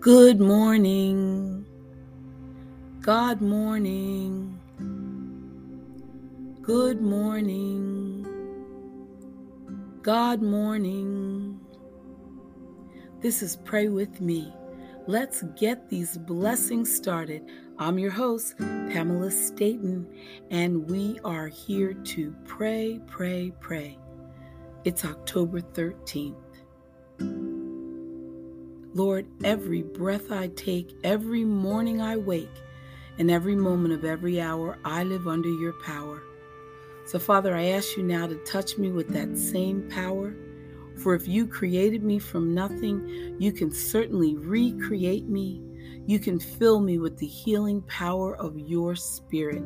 Good morning. God morning. Good morning. God morning. This is Pray With Me. Let's get these blessings started. I'm your host, Pamela Staten, and we are here to pray, pray, pray. It's October 13th. Lord, every breath I take, every morning I wake, and every moment of every hour, I live under your power. So, Father, I ask you now to touch me with that same power. For if you created me from nothing, you can certainly recreate me. You can fill me with the healing power of your spirit.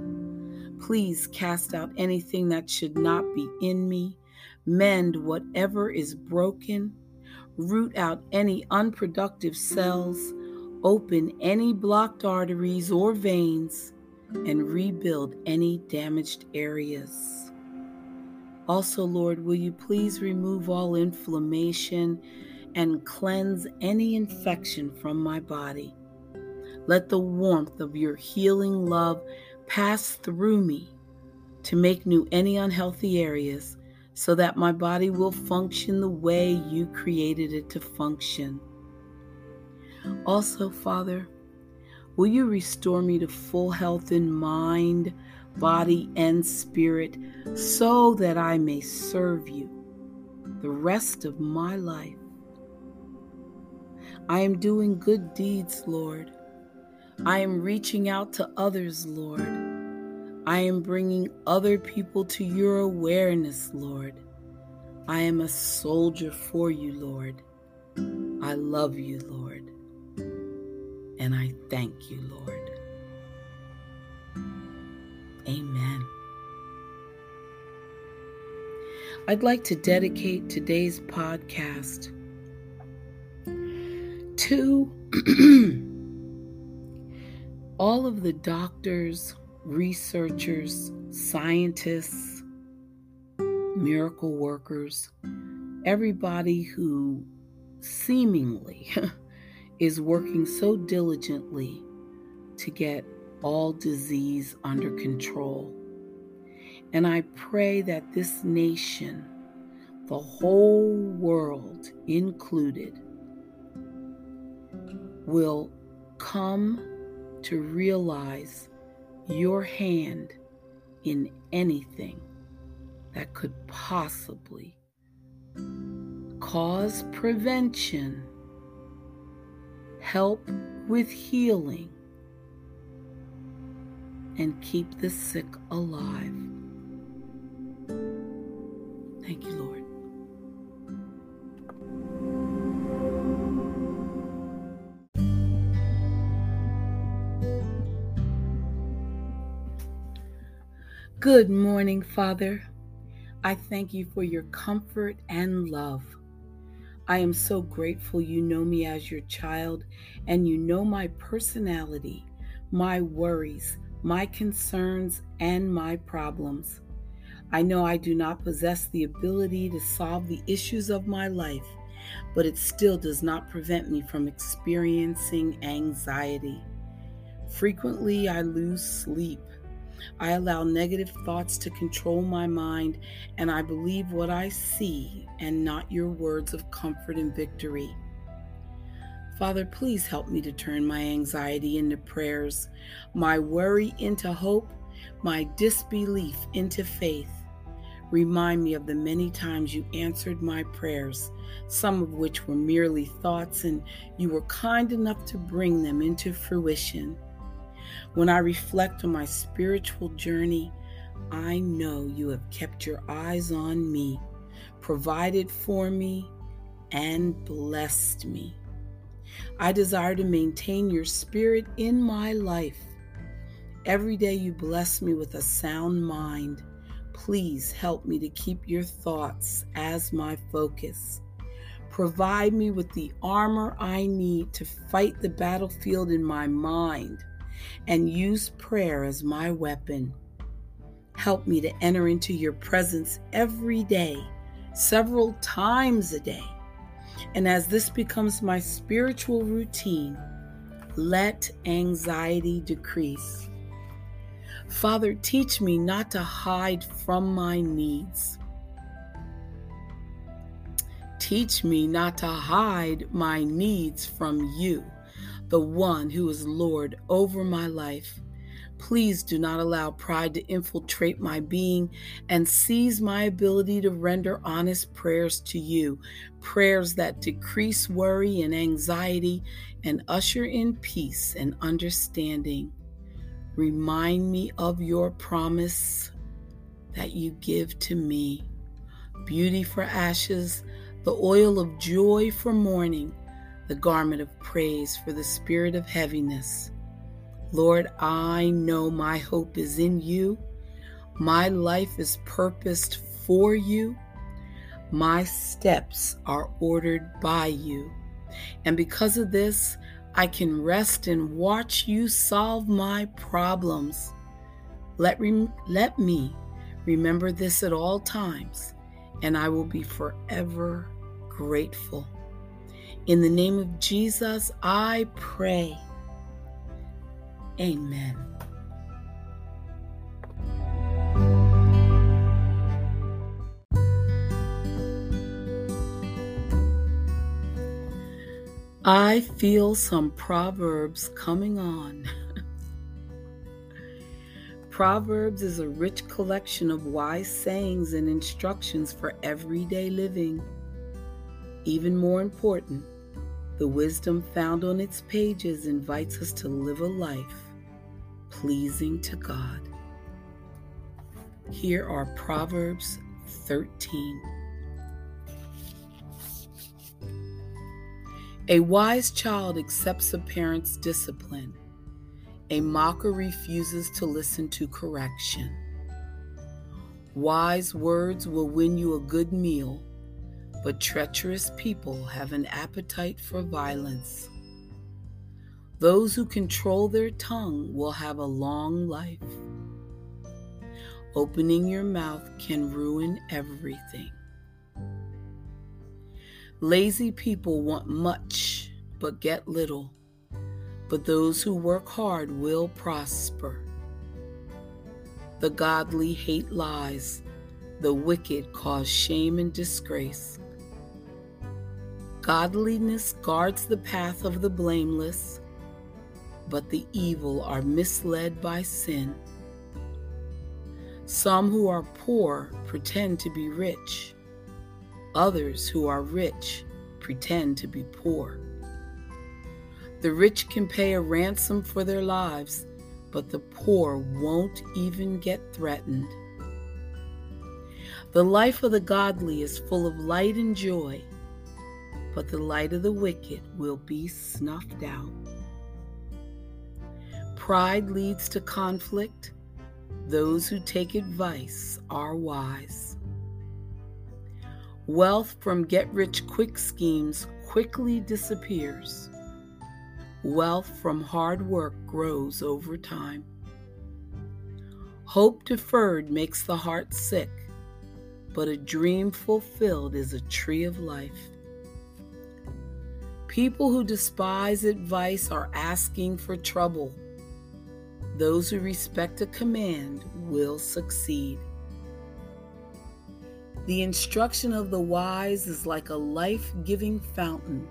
Please cast out anything that should not be in me, mend whatever is broken root out any unproductive cells, open any blocked arteries or veins, and rebuild any damaged areas. Also, Lord, will you please remove all inflammation and cleanse any infection from my body? Let the warmth of your healing love pass through me to make new any unhealthy areas so that my body will function the way you created it to function. Also, Father, will you restore me to full health in mind, body, and spirit so that I may serve you the rest of my life? I am doing good deeds, Lord. I am reaching out to others, Lord. I am bringing other people to your awareness, Lord. I am a soldier for you, Lord. I love you, Lord. And I thank you, Lord. Amen. I'd like to dedicate today's podcast to all of the doctors, researchers, scientists, miracle workers, everybody who seemingly is working so diligently to get all disease under control. And I pray that this nation, the whole world included, will come to realize your hand in anything that could possibly cause prevention, help with healing, and keep the sick alive. Thank you, Lord. Good morning, Father. I thank you for your comfort and love. I am so grateful you know me as your child and you know my personality, my worries, my concerns, and my problems. I know I do not possess the ability to solve the issues of my life, but it still does not prevent me from experiencing anxiety. Frequently, I lose sleep I allow negative thoughts to control my mind, and I believe what I see and not your words of comfort and victory. Father, please help me to turn my anxiety into prayers, my worry into hope, my disbelief into faith. Remind me of the many times you answered my prayers, some of which were merely thoughts, and you were kind enough to bring them into fruition. When I reflect on my spiritual journey, I know you have kept your eyes on me, provided for me, and blessed me. I desire to maintain your spirit in my life. Every day you bless me with a sound mind. Please help me to keep your thoughts as my focus. Provide me with the armor I need to fight the battlefield in my mind and use prayer as my weapon. Help me to enter into your presence every day, several times a day. And as this becomes my spiritual routine, let anxiety decrease. Father, teach me not to hide from my needs. Teach me not to hide my needs from you, the one who is Lord over my life. Please do not allow pride to infiltrate my being and seize my ability to render honest prayers to you, prayers that decrease worry and anxiety and usher in peace and understanding. Remind me of your promise that you give to me beauty for ashes, the oil of joy for mourning, the garment of praise for the spirit of heaviness Lord, I know my hope is in you. My life is purposed for you. My steps are ordered by you. And because of this, I can rest and watch you solve my problems. Let, rem- let me remember this at all times, and I will be forever grateful. In the name of Jesus, I pray. Amen. I feel some Proverbs coming on. Proverbs is a rich collection of wise sayings and instructions for everyday living. Even more important, the wisdom found on its pages invites us to live a life pleasing to God. Here are Proverbs 13. A wise child accepts a parent's discipline. A mocker refuses to listen to correction. Wise words will win you a good meal but treacherous people have an appetite for violence. Those who control their tongue will have a long life. Opening your mouth can ruin everything. Lazy people want much but get little, but those who work hard will prosper. The godly hate lies, the wicked cause shame and disgrace. Godliness guards the path of the blameless, but the evil are misled by sin. Some who are poor pretend to be rich, others who are rich pretend to be poor. The rich can pay a ransom for their lives, but the poor won't even get threatened. The life of the godly is full of light and joy but the light of the wicked will be snuffed out. Pride leads to conflict. Those who take advice are wise. Wealth from get rich quick schemes quickly disappears. Wealth from hard work grows over time. Hope deferred makes the heart sick, but a dream fulfilled is a tree of life. People who despise advice are asking for trouble. Those who respect a command will succeed. The instruction of the wise is like a life giving fountain.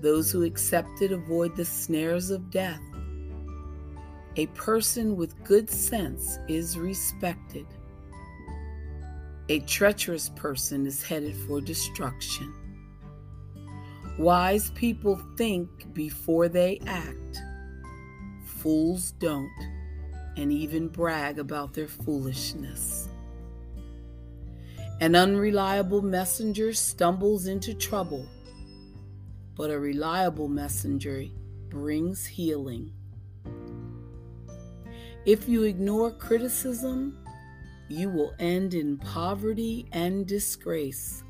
Those who accept it avoid the snares of death. A person with good sense is respected. A treacherous person is headed for destruction. Wise people think before they act. Fools don't, and even brag about their foolishness. An unreliable messenger stumbles into trouble, but a reliable messenger brings healing. If you ignore criticism, you will end in poverty and disgrace.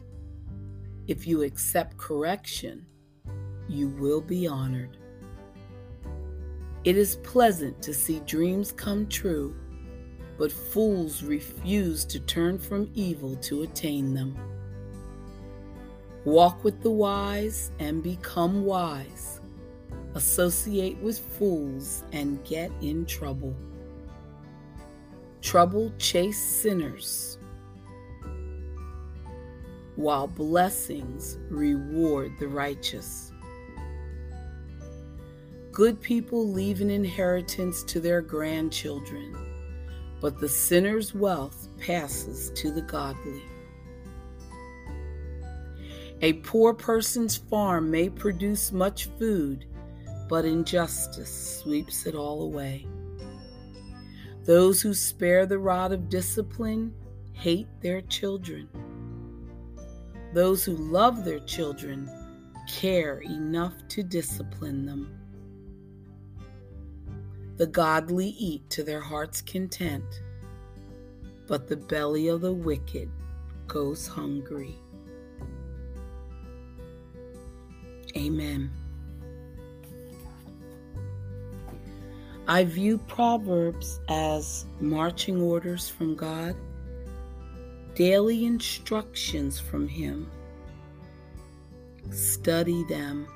If you accept correction, you will be honored. It is pleasant to see dreams come true, but fools refuse to turn from evil to attain them. Walk with the wise and become wise. Associate with fools and get in trouble. Trouble chase sinners, while blessings reward the righteous. Good people leave an inheritance to their grandchildren, but the sinner's wealth passes to the godly. A poor person's farm may produce much food, but injustice sweeps it all away. Those who spare the rod of discipline hate their children. Those who love their children care enough to discipline them. The godly eat to their heart's content, but the belly of the wicked goes hungry. Amen. I view Proverbs as marching orders from God, daily instructions from Him. Study them,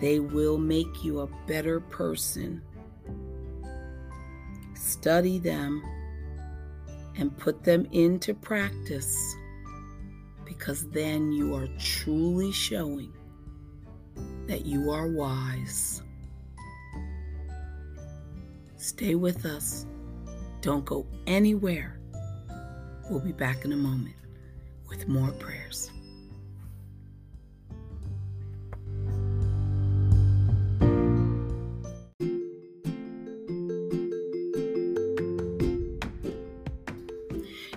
they will make you a better person. Study them and put them into practice because then you are truly showing that you are wise. Stay with us. Don't go anywhere. We'll be back in a moment with more prayers.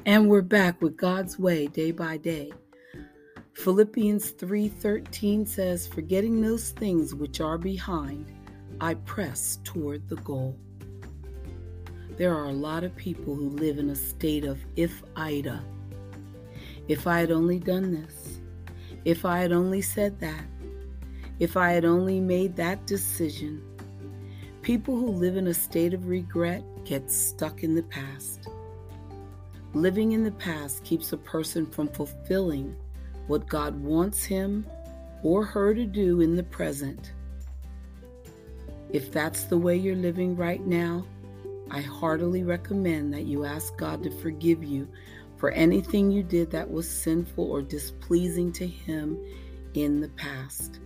And we're back with God's way day by day. Philippians 3:13 says, "Forgetting those things which are behind, I press toward the goal." There are a lot of people who live in a state of if Ida. If I had only done this, if I had only said that, if I had only made that decision. People who live in a state of regret get stuck in the past. Living in the past keeps a person from fulfilling what God wants him or her to do in the present. If that's the way you're living right now, I heartily recommend that you ask God to forgive you for anything you did that was sinful or displeasing to Him in the past.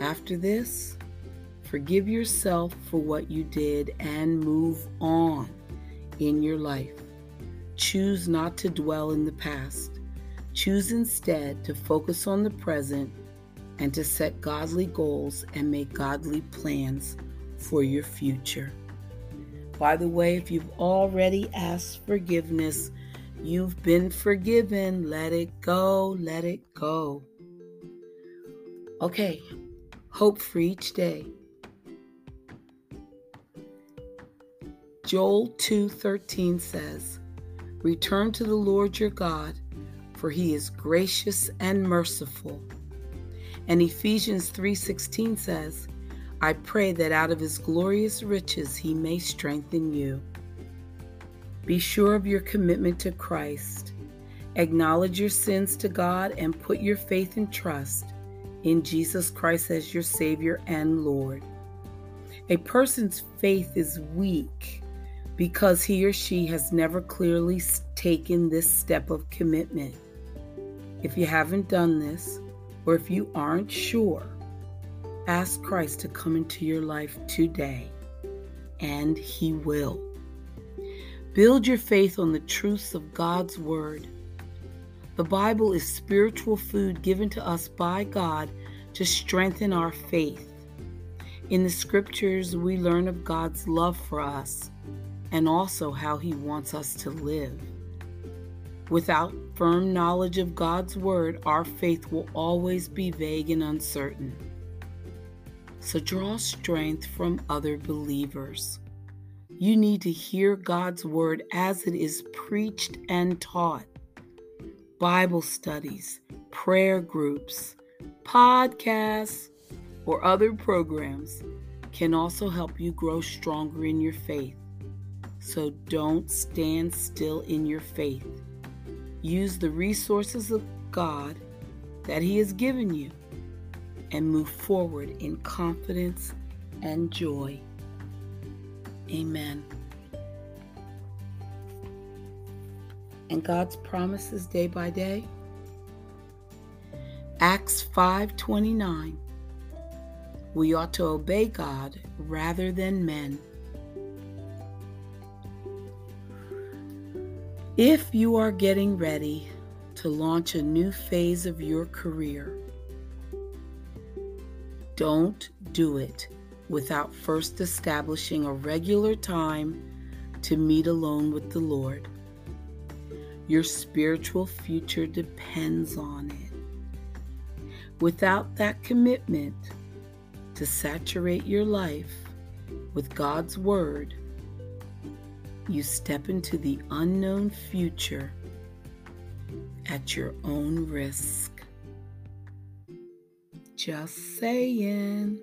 After this, forgive yourself for what you did and move on in your life. Choose not to dwell in the past. Choose instead to focus on the present and to set godly goals and make godly plans for your future. By the way, if you've already asked forgiveness, you've been forgiven. Let it go, let it go. Okay, hope for each day. Joel 2:13 says, "Return to the Lord your God for he is gracious and merciful. And Ephesians 3:16 says, I pray that out of his glorious riches he may strengthen you. Be sure of your commitment to Christ. Acknowledge your sins to God and put your faith and trust in Jesus Christ as your Savior and Lord. A person's faith is weak because he or she has never clearly taken this step of commitment. If you haven't done this, or if you aren't sure, ask Christ to come into your life today, and He will. Build your faith on the truths of God's Word. The Bible is spiritual food given to us by God to strengthen our faith. In the scriptures, we learn of God's love for us and also how He wants us to live. Without firm knowledge of God's Word, our faith will always be vague and uncertain. So draw strength from other believers. You need to hear God's Word as it is preached and taught. Bible studies, prayer groups, podcasts, or other programs can also help you grow stronger in your faith. So don't stand still in your faith. Use the resources of God that He has given you and move forward in confidence and joy. Amen. And God's promises day by day. Acts 5:29 We ought to obey God rather than men. If you are getting ready to launch a new phase of your career, don't do it without first establishing a regular time to meet alone with the Lord. Your spiritual future depends on it. Without that commitment to saturate your life with God's Word, you step into the unknown future at your own risk. Just saying.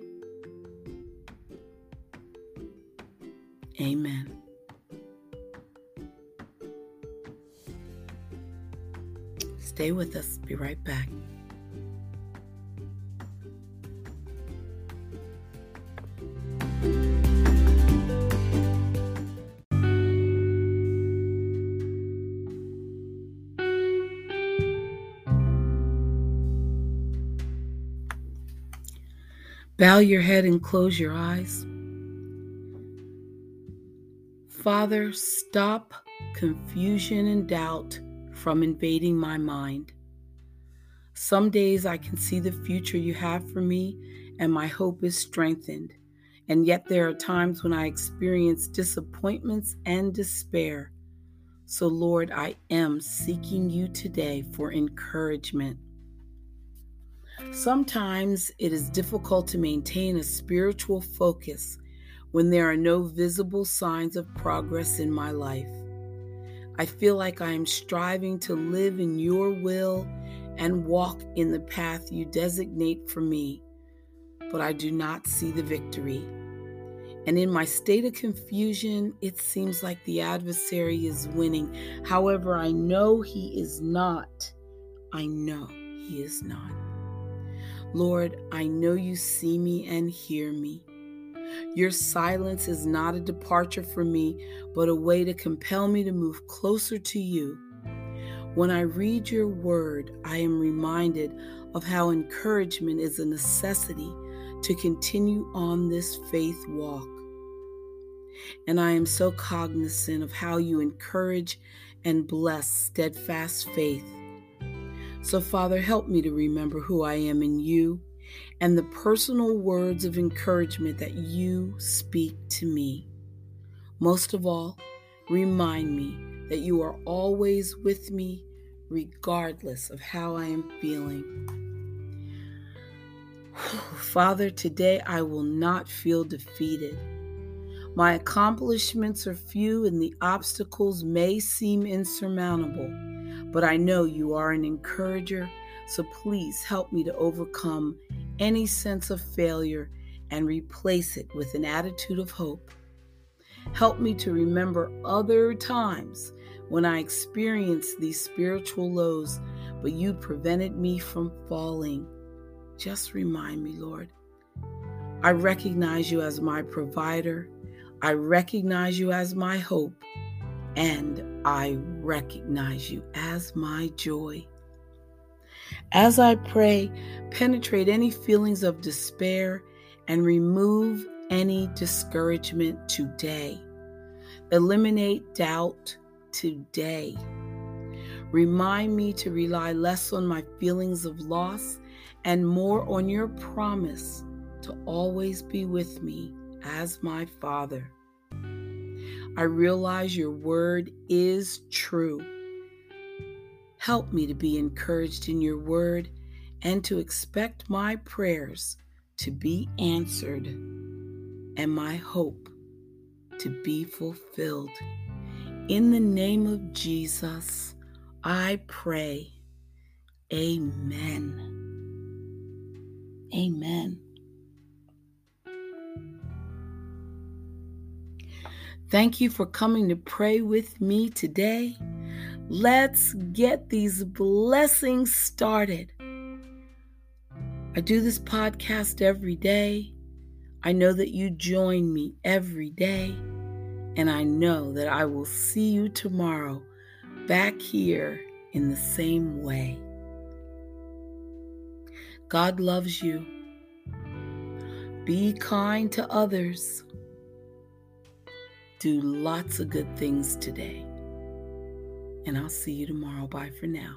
Amen. Stay with us. Be right back. Bow your head and close your eyes. Father, stop confusion and doubt from invading my mind. Some days I can see the future you have for me, and my hope is strengthened. And yet there are times when I experience disappointments and despair. So, Lord, I am seeking you today for encouragement. Sometimes it is difficult to maintain a spiritual focus when there are no visible signs of progress in my life. I feel like I am striving to live in your will and walk in the path you designate for me, but I do not see the victory. And in my state of confusion, it seems like the adversary is winning. However, I know he is not. I know he is not. Lord, I know you see me and hear me. Your silence is not a departure from me, but a way to compel me to move closer to you. When I read your word, I am reminded of how encouragement is a necessity to continue on this faith walk. And I am so cognizant of how you encourage and bless steadfast faith. So, Father, help me to remember who I am in you and the personal words of encouragement that you speak to me. Most of all, remind me that you are always with me, regardless of how I am feeling. Father, today I will not feel defeated. My accomplishments are few and the obstacles may seem insurmountable but I know you are an encourager, so please help me to overcome any sense of failure and replace it with an attitude of hope. Help me to remember other times when I experienced these spiritual lows, but you prevented me from falling. Just remind me, Lord. I recognize you as my provider. I recognize you as my hope and I recognize you as my joy. As I pray, penetrate any feelings of despair and remove any discouragement today. Eliminate doubt today. Remind me to rely less on my feelings of loss and more on your promise to always be with me as my Father. I realize your word is true. Help me to be encouraged in your word and to expect my prayers to be answered and my hope to be fulfilled. In the name of Jesus, I pray. Amen. Amen. Thank you for coming to pray with me today. Let's get these blessings started. I do this podcast every day. I know that you join me every day. And I know that I will see you tomorrow back here in the same way. God loves you. Be kind to others. Do lots of good things today. And I'll see you tomorrow. Bye for now.